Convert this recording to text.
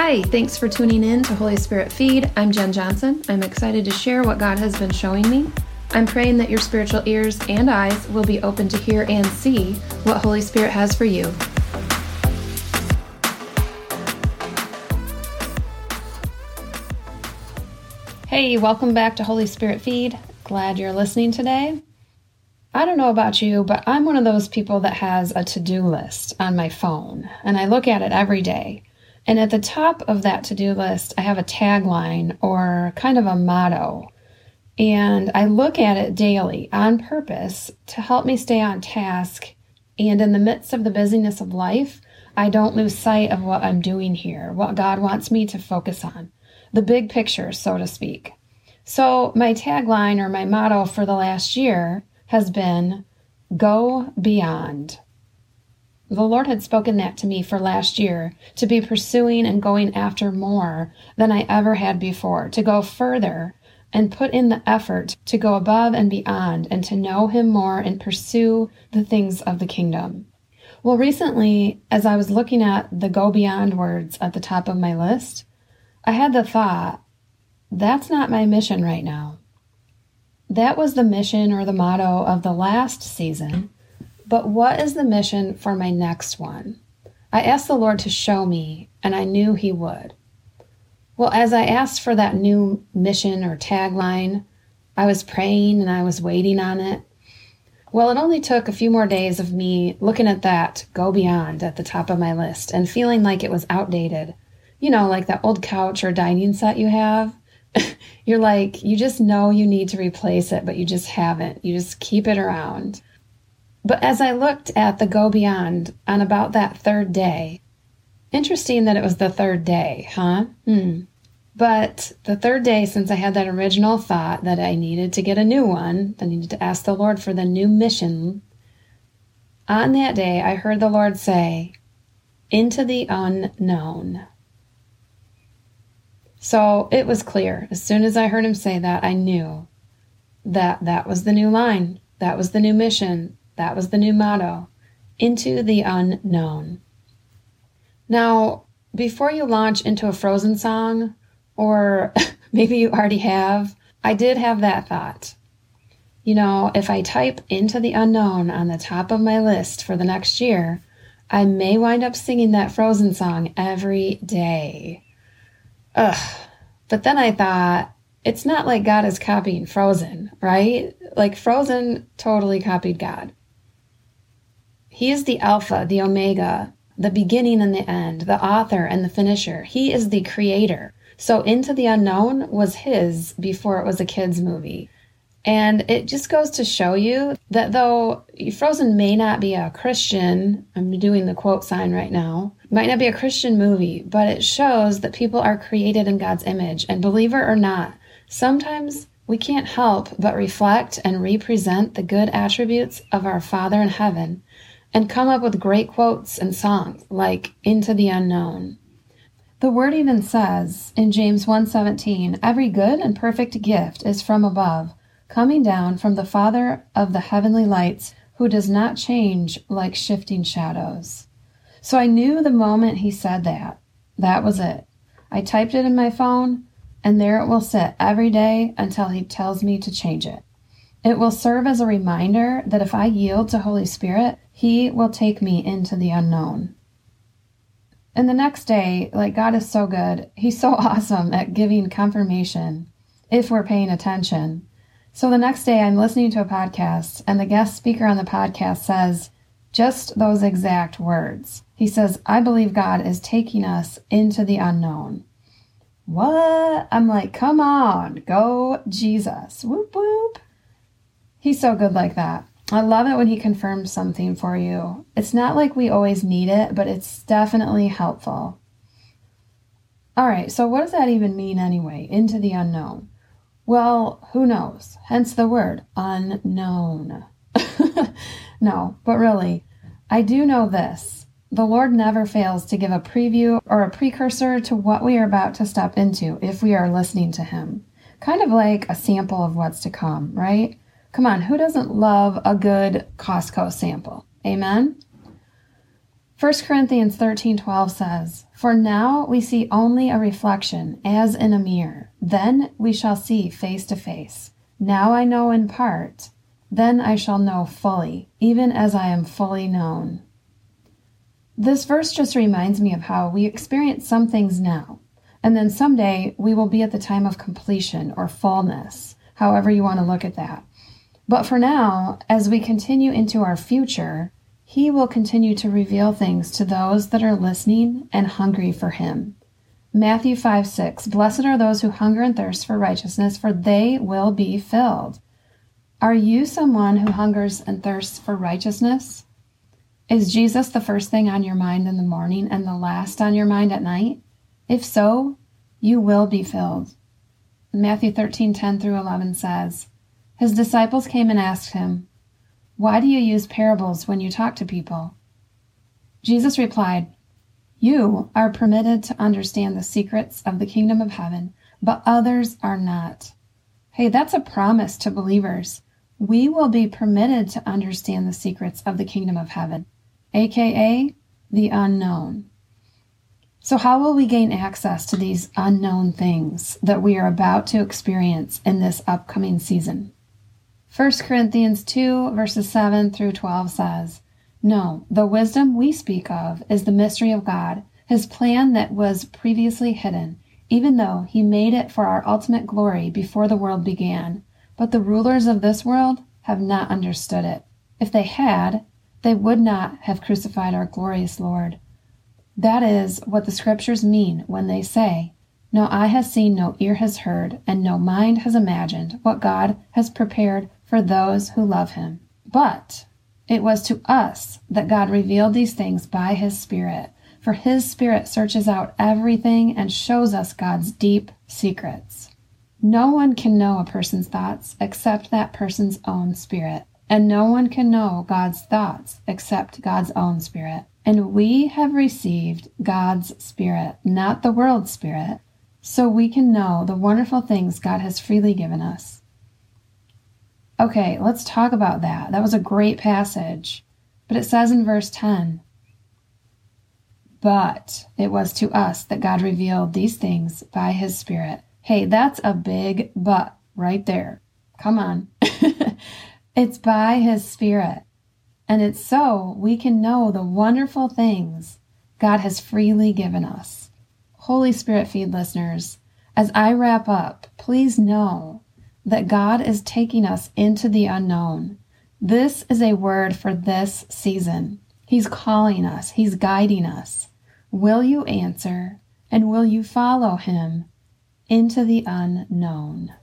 Hi, thanks for tuning in to Holy Spirit Feed. I'm Jen Johnson. I'm excited to share what God has been showing me. I'm praying that your spiritual ears and eyes will be open to hear and see what Holy Spirit has for you. Hey, welcome back to Holy Spirit Feed. Glad you're listening today. I don't know about you, but I'm one of those people that has a to do list on my phone, and I look at it every day. And at the top of that to do list, I have a tagline or kind of a motto. And I look at it daily on purpose to help me stay on task. And in the midst of the busyness of life, I don't lose sight of what I'm doing here, what God wants me to focus on, the big picture, so to speak. So, my tagline or my motto for the last year has been Go Beyond. The Lord had spoken that to me for last year to be pursuing and going after more than I ever had before, to go further and put in the effort to go above and beyond and to know Him more and pursue the things of the kingdom. Well, recently, as I was looking at the go beyond words at the top of my list, I had the thought, that's not my mission right now. That was the mission or the motto of the last season, but what is the mission for my next one? I asked the Lord to show me, and I knew He would. Well, as I asked for that new mission or tagline, I was praying and I was waiting on it. Well, it only took a few more days of me looking at that go beyond at the top of my list and feeling like it was outdated. You know, like that old couch or dining set you have. You're like, you just know you need to replace it, but you just haven't. You just keep it around. But as I looked at the go beyond on about that third day, Interesting that it was the third day, huh? Hmm. But the third day, since I had that original thought that I needed to get a new one, I needed to ask the Lord for the new mission, on that day I heard the Lord say, Into the unknown. So it was clear. As soon as I heard him say that, I knew that that was the new line. That was the new mission. That was the new motto. Into the unknown. Now, before you launch into a Frozen song, or maybe you already have, I did have that thought. You know, if I type into the unknown on the top of my list for the next year, I may wind up singing that Frozen song every day. Ugh. But then I thought, it's not like God is copying Frozen, right? Like Frozen totally copied God. He is the Alpha, the Omega, the beginning and the end, the author and the finisher. He is the creator. So Into the Unknown was his before it was a kids' movie. And it just goes to show you that though Frozen may not be a Christian, I'm doing the quote sign right now, might not be a Christian movie, but it shows that people are created in God's image. And believer or not, sometimes we can't help but reflect and represent the good attributes of our Father in heaven and come up with great quotes and songs like Into the Unknown. The word even says in James 1:17, every good and perfect gift is from above, coming down from the Father of the heavenly lights, who does not change like shifting shadows. So I knew the moment he said that. That was it. I typed it in my phone, and there it will sit every day until he tells me to change it. It will serve as a reminder that if I yield to Holy Spirit, he will take me into the unknown. And the next day, like God is so good, He's so awesome at giving confirmation if we're paying attention. So the next day, I'm listening to a podcast, and the guest speaker on the podcast says just those exact words. He says, I believe God is taking us into the unknown. What? I'm like, come on, go Jesus. Whoop, whoop. He's so good like that. I love it when he confirms something for you. It's not like we always need it, but it's definitely helpful. All right, so what does that even mean anyway? Into the unknown. Well, who knows? Hence the word unknown. no, but really, I do know this. The Lord never fails to give a preview or a precursor to what we are about to step into if we are listening to Him. Kind of like a sample of what's to come, right? Come on, who doesn't love a good Costco sample? Amen? 1 Corinthians 13:12 says, "For now we see only a reflection as in a mirror; then we shall see face to face. Now I know in part, then I shall know fully, even as I am fully known." This verse just reminds me of how we experience some things now, and then someday we will be at the time of completion or fullness, however you want to look at that. But for now, as we continue into our future, he will continue to reveal things to those that are listening and hungry for Him. Matthew 5 6 Blessed are those who hunger and thirst for righteousness, for they will be filled. Are you someone who hungers and thirsts for righteousness? Is Jesus the first thing on your mind in the morning and the last on your mind at night? If so, you will be filled. Matthew 13 10 through 11 says, His disciples came and asked him, why do you use parables when you talk to people? Jesus replied, You are permitted to understand the secrets of the kingdom of heaven, but others are not. Hey, that's a promise to believers. We will be permitted to understand the secrets of the kingdom of heaven, aka the unknown. So, how will we gain access to these unknown things that we are about to experience in this upcoming season? 1 Corinthians 2, verses 7 through 12 says, No, the wisdom we speak of is the mystery of God, his plan that was previously hidden, even though he made it for our ultimate glory before the world began. But the rulers of this world have not understood it. If they had, they would not have crucified our glorious Lord. That is what the scriptures mean when they say, No eye has seen, no ear has heard, and no mind has imagined what God has prepared for those who love him. But it was to us that God revealed these things by his Spirit, for his Spirit searches out everything and shows us God's deep secrets. No one can know a person's thoughts except that person's own spirit, and no one can know God's thoughts except God's own spirit. And we have received God's Spirit, not the world's Spirit, so we can know the wonderful things God has freely given us. Okay, let's talk about that. That was a great passage. But it says in verse 10 But it was to us that God revealed these things by his Spirit. Hey, that's a big but right there. Come on. it's by his Spirit. And it's so we can know the wonderful things God has freely given us. Holy Spirit feed listeners, as I wrap up, please know that God is taking us into the unknown. This is a word for this season. He's calling us, He's guiding us. Will you answer and will you follow Him into the unknown?